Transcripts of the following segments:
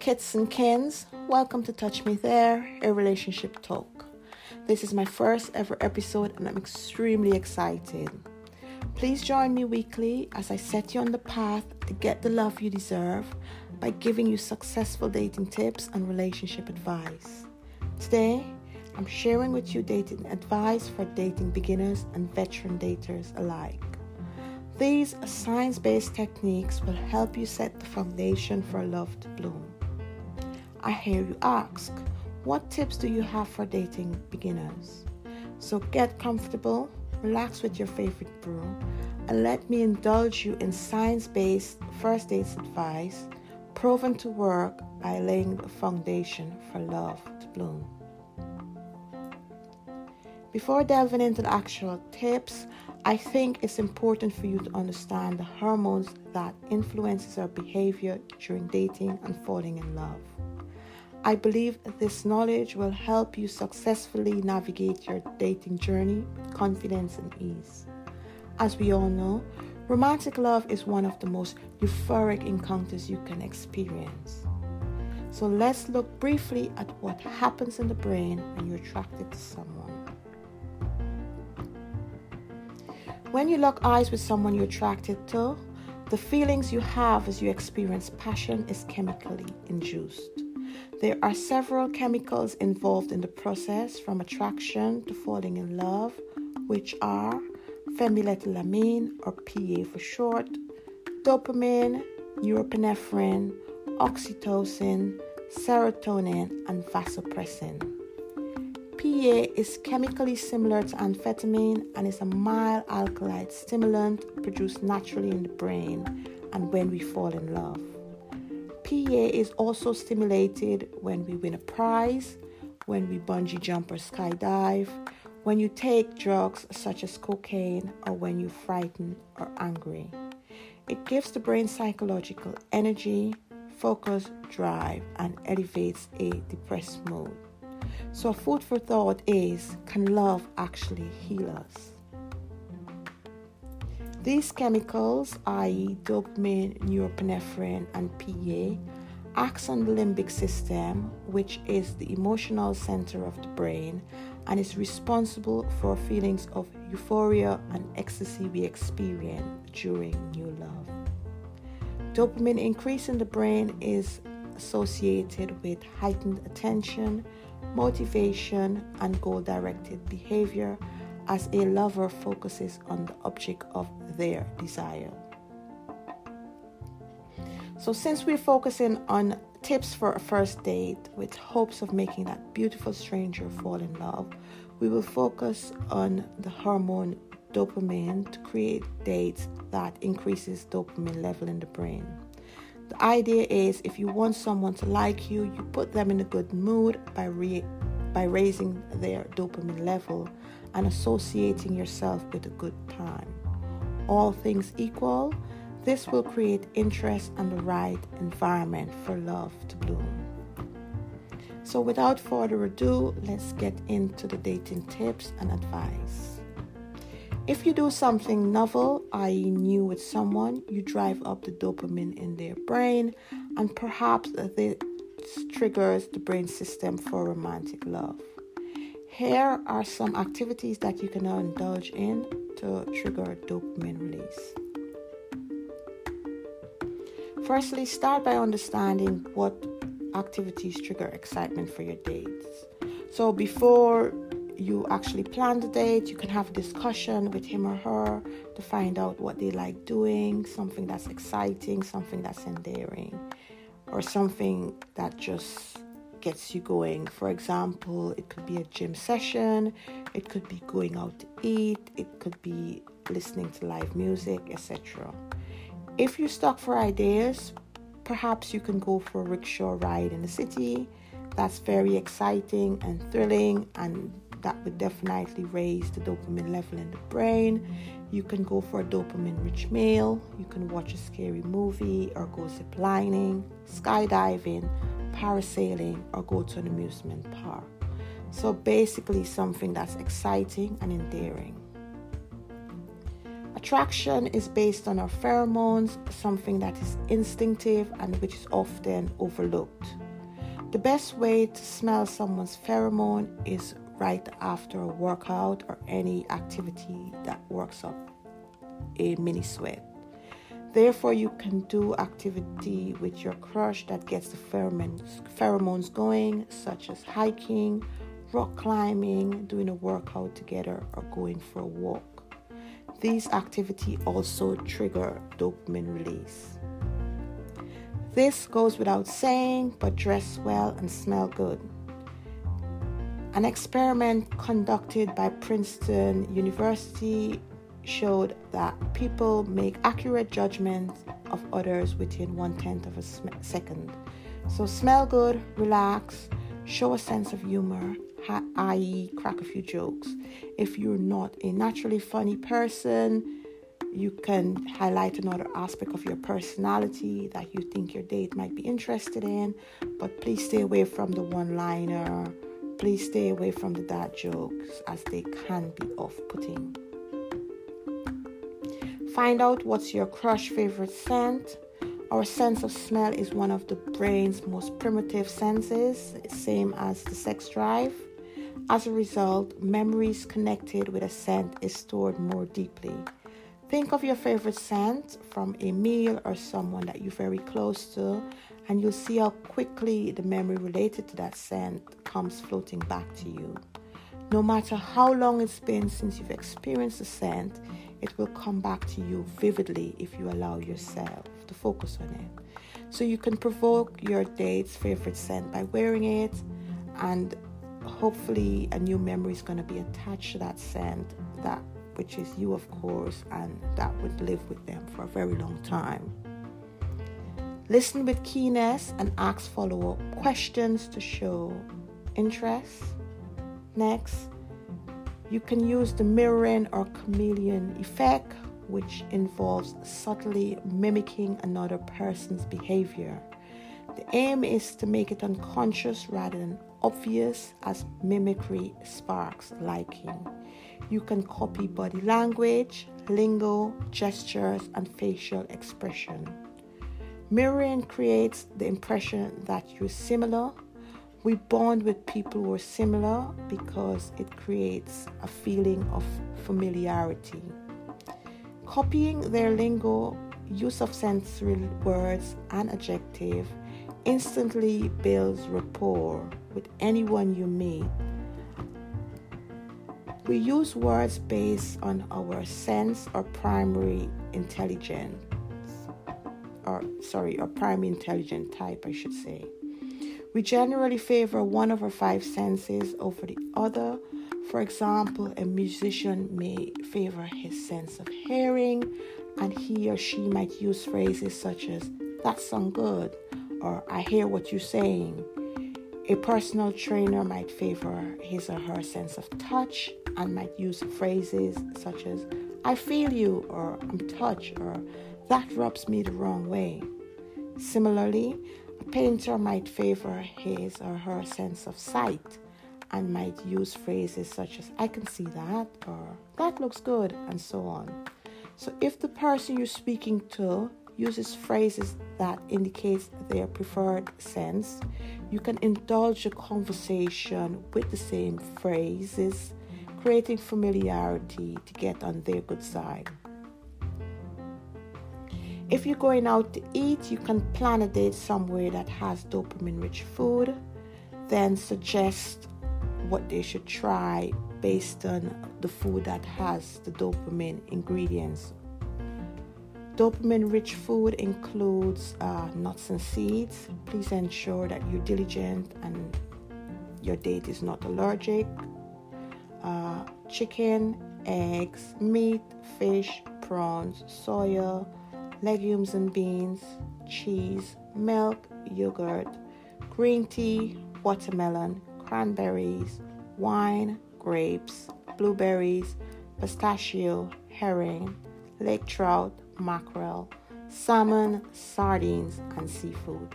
kits and kins. Welcome to Touch Me There, a relationship talk. This is my first ever episode and I'm extremely excited. Please join me weekly as I set you on the path to get the love you deserve by giving you successful dating tips and relationship advice. Today, I'm sharing with you dating advice for dating beginners and veteran daters alike. These science based techniques will help you set the foundation for love to bloom. I hear you ask, what tips do you have for dating beginners? So get comfortable, relax with your favorite brew, and let me indulge you in science based first dates advice proven to work by laying the foundation for love to bloom. Before delving into the actual tips, I think it's important for you to understand the hormones that influences our behavior during dating and falling in love. I believe this knowledge will help you successfully navigate your dating journey with confidence and ease. As we all know, romantic love is one of the most euphoric encounters you can experience. So let's look briefly at what happens in the brain when you're attracted to someone. When you lock eyes with someone you're attracted to, the feelings you have as you experience passion is chemically induced. There are several chemicals involved in the process from attraction to falling in love, which are phenylethylamine or PA for short, dopamine, norepinephrine, oxytocin, serotonin, and vasopressin. PA is chemically similar to amphetamine and is a mild alkali stimulant produced naturally in the brain and when we fall in love. PA is also stimulated when we win a prize, when we bungee jump or skydive, when you take drugs such as cocaine, or when you're frightened or angry. It gives the brain psychological energy, focus, drive, and elevates a depressed mood. So, food for thought is can love actually heal us? These chemicals, i.e., dopamine, norepinephrine, and PA, acts on the limbic system, which is the emotional center of the brain and is responsible for feelings of euphoria and ecstasy we experience during new love. Dopamine increase in the brain is associated with heightened attention, motivation, and goal directed behavior as a lover focuses on the object of their desire. So, since we're focusing on tips for a first date with hopes of making that beautiful stranger fall in love, we will focus on the hormone dopamine to create dates that increases dopamine level in the brain. The idea is if you want someone to like you, you put them in a good mood by re- by raising their dopamine level and associating yourself with a good time. All things equal, this will create interest and the right environment for love to bloom. So, without further ado, let's get into the dating tips and advice. If you do something novel, i.e., new with someone, you drive up the dopamine in their brain, and perhaps this triggers the brain system for romantic love. Here are some activities that you can now indulge in to trigger dopamine release. Firstly, start by understanding what activities trigger excitement for your dates. So, before you actually plan the date, you can have a discussion with him or her to find out what they like doing, something that's exciting, something that's endearing, or something that just gets you going. For example, it could be a gym session, it could be going out to eat, it could be listening to live music, etc. If you're stuck for ideas, perhaps you can go for a rickshaw ride in the city. That's very exciting and thrilling, and that would definitely raise the dopamine level in the brain. You can go for a dopamine rich meal, you can watch a scary movie, or go ziplining, skydiving, parasailing, or go to an amusement park. So basically, something that's exciting and endearing. Attraction is based on our pheromones, something that is instinctive and which is often overlooked. The best way to smell someone's pheromone is right after a workout or any activity that works up a mini sweat. Therefore, you can do activity with your crush that gets the pheromones, pheromones going, such as hiking, rock climbing, doing a workout together, or going for a walk. These activities also trigger dopamine release. This goes without saying, but dress well and smell good. An experiment conducted by Princeton University showed that people make accurate judgments of others within one tenth of a second. So, smell good, relax, show a sense of humor, i.e., crack a few jokes. If you're not a naturally funny person, you can highlight another aspect of your personality that you think your date might be interested in, but please stay away from the one liner. Please stay away from the dad jokes as they can be off putting. Find out what's your crush favorite scent. Our sense of smell is one of the brain's most primitive senses, same as the sex drive. As a result, memories connected with a scent is stored more deeply. Think of your favorite scent from a meal or someone that you're very close to, and you'll see how quickly the memory related to that scent comes floating back to you. No matter how long it's been since you've experienced the scent, it will come back to you vividly if you allow yourself to focus on it. So you can provoke your date's favorite scent by wearing it, and hopefully, a new memory is going to be attached to that scent that which is you, of course, and that would live with them for a very long time. Listen with keenness and ask follow up questions to show interest. Next, you can use the mirroring or chameleon effect, which involves subtly mimicking another person's behavior. The aim is to make it unconscious rather than obvious as mimicry sparks liking. You can copy body language, lingo, gestures, and facial expression. Mirroring creates the impression that you're similar. We bond with people who are similar because it creates a feeling of familiarity. Copying their lingo, use of sensory words, and adjective instantly builds rapport with anyone you meet we use words based on our sense or primary intelligence, or sorry, or primary intelligent type, I should say. We generally favor one of our five senses over the other. For example, a musician may favor his sense of hearing, and he or she might use phrases such as, That sounds good, or I hear what you're saying. A personal trainer might favor his or her sense of touch, and might use phrases such as, I feel you, or I'm touched, or that rubs me the wrong way. Similarly, painter might favor his or her sense of sight and might use phrases such as, I can see that, or that looks good, and so on. So, if the person you're speaking to uses phrases that indicates their preferred sense, you can indulge a conversation with the same phrases creating familiarity to get on their good side. If you're going out to eat, you can plan a date somewhere that has dopamine rich food, then suggest what they should try based on the food that has the dopamine ingredients. Dopamine rich food includes uh, nuts and seeds. Please ensure that you're diligent and your date is not allergic uh, chicken, eggs, meat, fish, prawns, soya, legumes and beans, cheese, milk, yogurt, green tea, watermelon, cranberries, wine, grapes, blueberries, pistachio, herring, lake trout, mackerel, salmon, sardines, and seafood.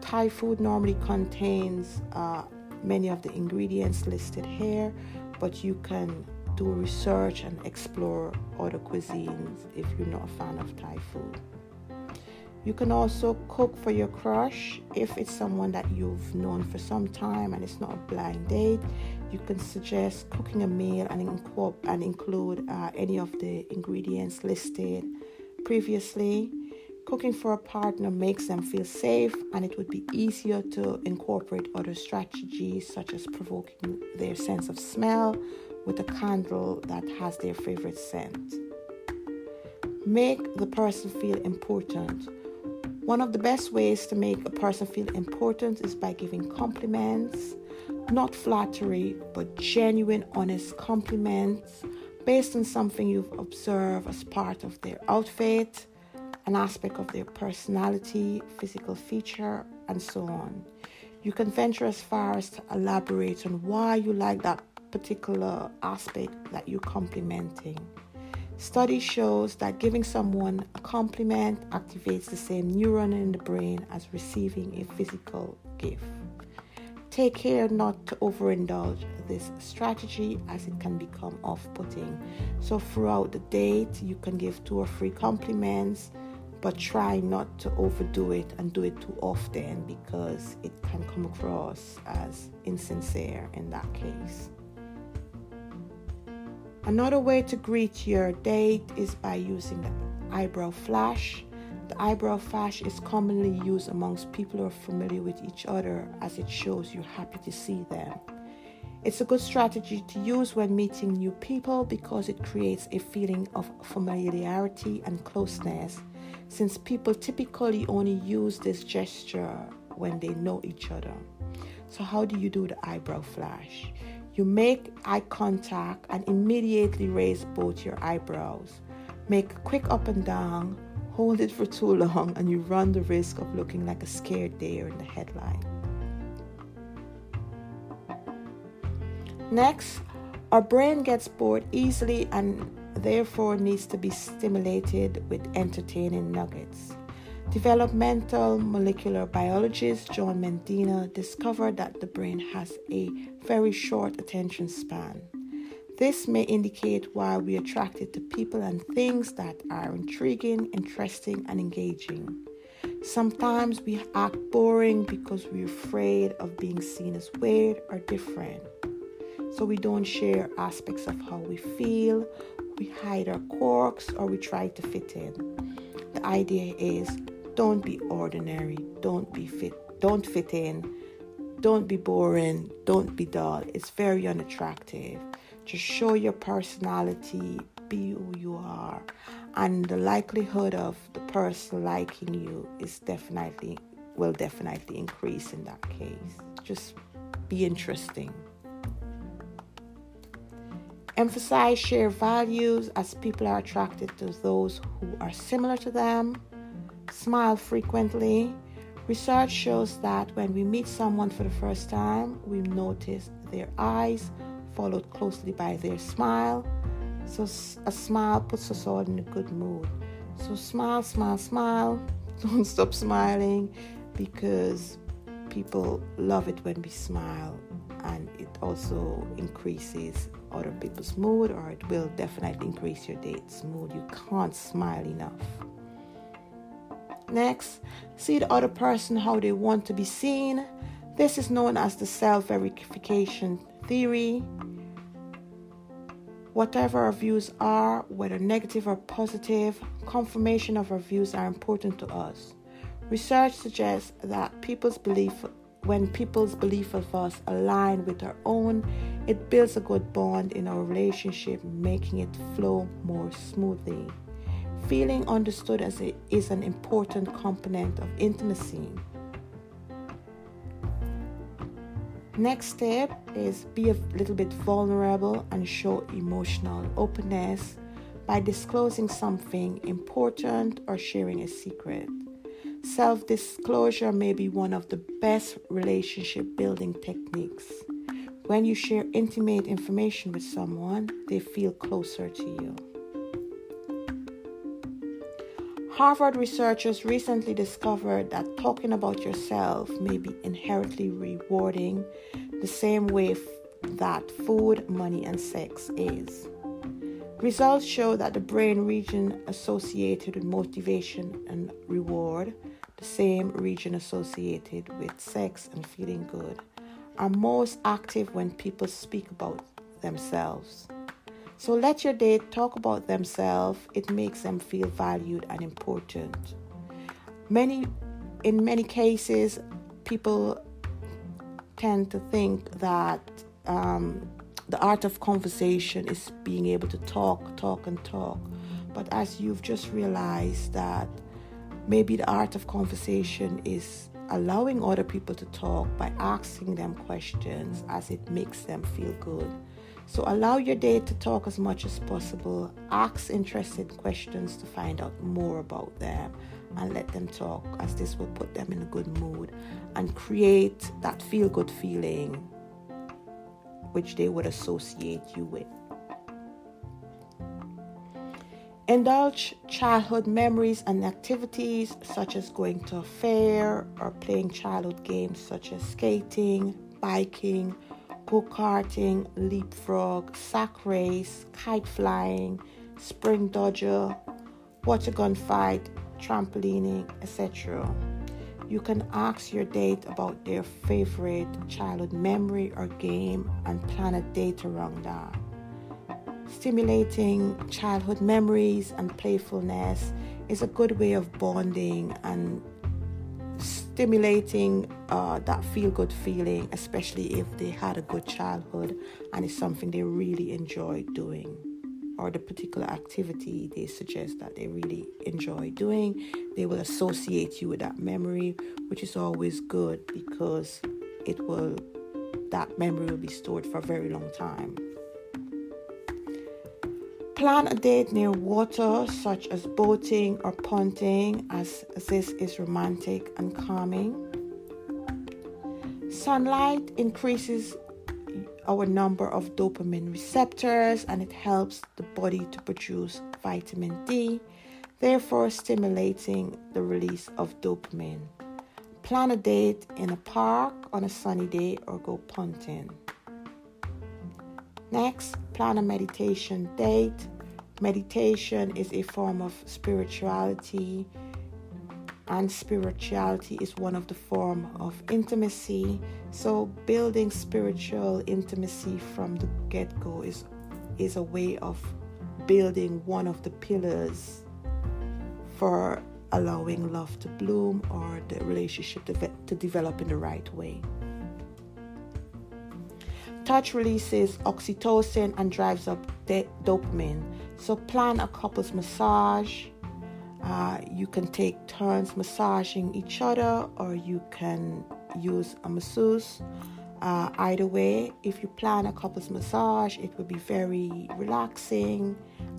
Thai food normally contains uh, many of the ingredients listed here, but you can do research and explore other cuisines if you're not a fan of Thai food. You can also cook for your crush if it's someone that you've known for some time and it's not a blind date. You can suggest cooking a meal and, incorpor- and include uh, any of the ingredients listed previously. Cooking for a partner makes them feel safe, and it would be easier to incorporate other strategies such as provoking their sense of smell with a candle that has their favorite scent. Make the person feel important. One of the best ways to make a person feel important is by giving compliments, not flattery, but genuine, honest compliments based on something you've observed as part of their outfit, an aspect of their personality, physical feature, and so on. You can venture as far as to elaborate on why you like that particular aspect that you're complimenting. Study shows that giving someone a compliment activates the same neuron in the brain as receiving a physical gift. Take care not to overindulge this strategy as it can become off putting. So, throughout the date, you can give two or three compliments, but try not to overdo it and do it too often because it can come across as insincere in that case. Another way to greet your date is by using the eyebrow flash. The eyebrow flash is commonly used amongst people who are familiar with each other as it shows you're happy to see them. It's a good strategy to use when meeting new people because it creates a feeling of familiarity and closeness, since people typically only use this gesture when they know each other. So, how do you do the eyebrow flash? You make eye contact and immediately raise both your eyebrows. Make a quick up and down, hold it for too long, and you run the risk of looking like a scared deer in the headline. Next, our brain gets bored easily and therefore needs to be stimulated with entertaining nuggets. Developmental molecular biologist John Medina discovered that the brain has a very short attention span. This may indicate why we're attracted to people and things that are intriguing, interesting, and engaging. Sometimes we act boring because we're afraid of being seen as weird or different. So we don't share aspects of how we feel, we hide our quirks, or we try to fit in. The idea is don't be ordinary. Don't be fit. Don't fit in. Don't be boring. Don't be dull. It's very unattractive. Just show your personality. Be who you are. And the likelihood of the person liking you is definitely, will definitely increase in that case. Just be interesting. Emphasize shared values as people are attracted to those who are similar to them smile frequently. Research shows that when we meet someone for the first time, we notice their eyes, followed closely by their smile. So, a smile puts us all in a good mood. So, smile, smile, smile. Don't stop smiling because people love it when we smile, and it also increases other people's mood, or it will definitely increase your date's mood. You can't smile enough. Next, see the other person how they want to be seen. This is known as the self verification theory. Whatever our views are, whether negative or positive, confirmation of our views are important to us. Research suggests that people's belief when people's belief of us align with our own, it builds a good bond in our relationship, making it flow more smoothly. Feeling understood as a, is an important component of intimacy. Next step is be a little bit vulnerable and show emotional openness by disclosing something important or sharing a secret. Self disclosure may be one of the best relationship building techniques. When you share intimate information with someone, they feel closer to you. Harvard researchers recently discovered that talking about yourself may be inherently rewarding, the same way that food, money, and sex is. Results show that the brain region associated with motivation and reward, the same region associated with sex and feeling good, are most active when people speak about themselves. So let your date talk about themselves. It makes them feel valued and important. Many in many cases people tend to think that um, the art of conversation is being able to talk, talk, and talk. But as you've just realized that maybe the art of conversation is allowing other people to talk by asking them questions as it makes them feel good. So allow your date to talk as much as possible. Ask interested questions to find out more about them and let them talk as this will put them in a good mood and create that feel good feeling which they would associate you with. Indulge childhood memories and activities such as going to a fair or playing childhood games such as skating, biking, go karting, leapfrog, sack race, kite flying, spring dodger, water gun fight, trampolining, etc. You can ask your date about their favorite childhood memory or game and plan a date around that. Stimulating childhood memories and playfulness is a good way of bonding and stimulating uh, that feel good feeling, especially if they had a good childhood and it's something they really enjoy doing or the particular activity they suggest that they really enjoy doing. They will associate you with that memory, which is always good because it will that memory will be stored for a very long time. Plan a date near water, such as boating or punting, as this is romantic and calming. Sunlight increases our number of dopamine receptors and it helps the body to produce vitamin D, therefore stimulating the release of dopamine. Plan a date in a park on a sunny day or go punting. Next, plan a meditation date. Meditation is a form of spirituality and spirituality is one of the form of intimacy. So building spiritual intimacy from the get-go is is a way of building one of the pillars for allowing love to bloom or the relationship to, to develop in the right way. Touch releases oxytocin and drives up de- dopamine so plan a couple's massage uh, you can take turns massaging each other, or you can use a masseuse. Uh, either way, if you plan a couples massage, it will be very relaxing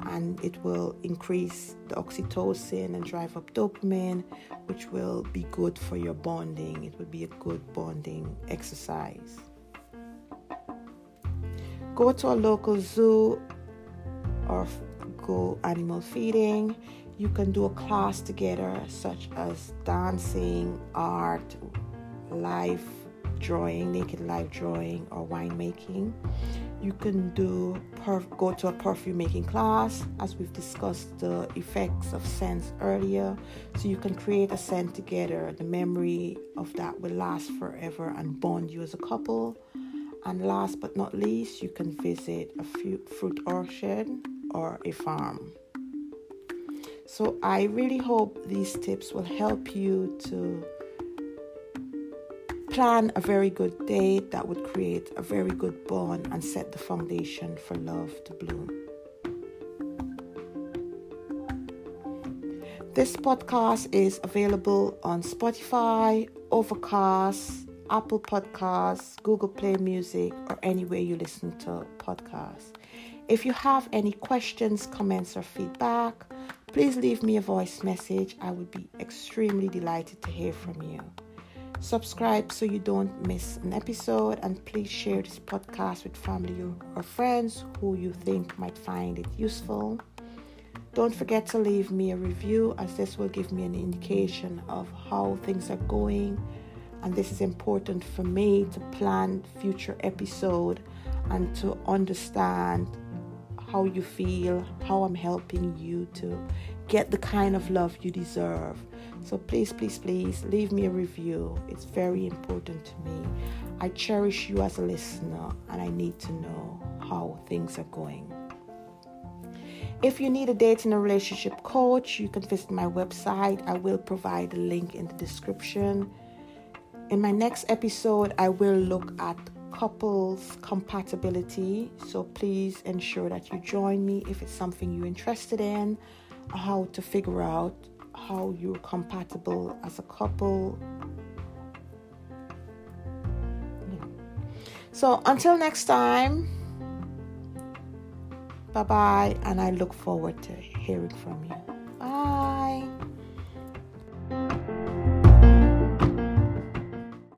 and it will increase the oxytocin and drive up dopamine, which will be good for your bonding. It will be a good bonding exercise. Go to a local zoo or go animal feeding you can do a class together, such as dancing, art, life drawing, naked life drawing, or winemaking. You can do perf- go to a perfume making class, as we've discussed the effects of scents earlier. So you can create a scent together. The memory of that will last forever and bond you as a couple. And last but not least, you can visit a fruit orchard or a farm. So I really hope these tips will help you to plan a very good date that would create a very good bond and set the foundation for love to bloom. This podcast is available on Spotify, Overcast, Apple Podcasts, Google Play Music, or anywhere you listen to podcasts. If you have any questions, comments, or feedback, Please leave me a voice message. I would be extremely delighted to hear from you. Subscribe so you don't miss an episode, and please share this podcast with family or friends who you think might find it useful. Don't forget to leave me a review, as this will give me an indication of how things are going. And this is important for me to plan future episode and to understand how you feel, how I'm helping you to get the kind of love you deserve. So please, please, please leave me a review. It's very important to me. I cherish you as a listener and I need to know how things are going. If you need a dating and relationship coach, you can visit my website. I will provide a link in the description. In my next episode, I will look at couples compatibility. So please ensure that you join me if it's something you're interested in, how to figure out how you're compatible as a couple. So until next time, bye bye, and I look forward to hearing from you.